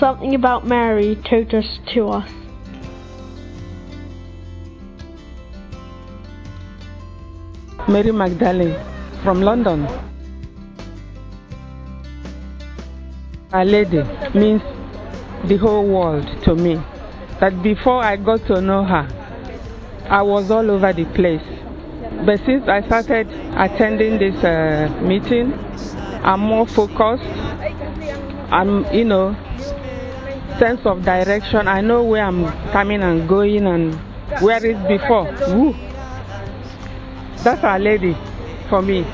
Something about Mary us to us. Mary Magdalen from London. Our Lady means the whole world to me. That before I got to know her, I was all over the place. But since I started attending this uh, meeting, I'm more focused. I'm, you know, sense of direction. I know where I'm coming and going and where it's before. Woo. That's Our Lady for me.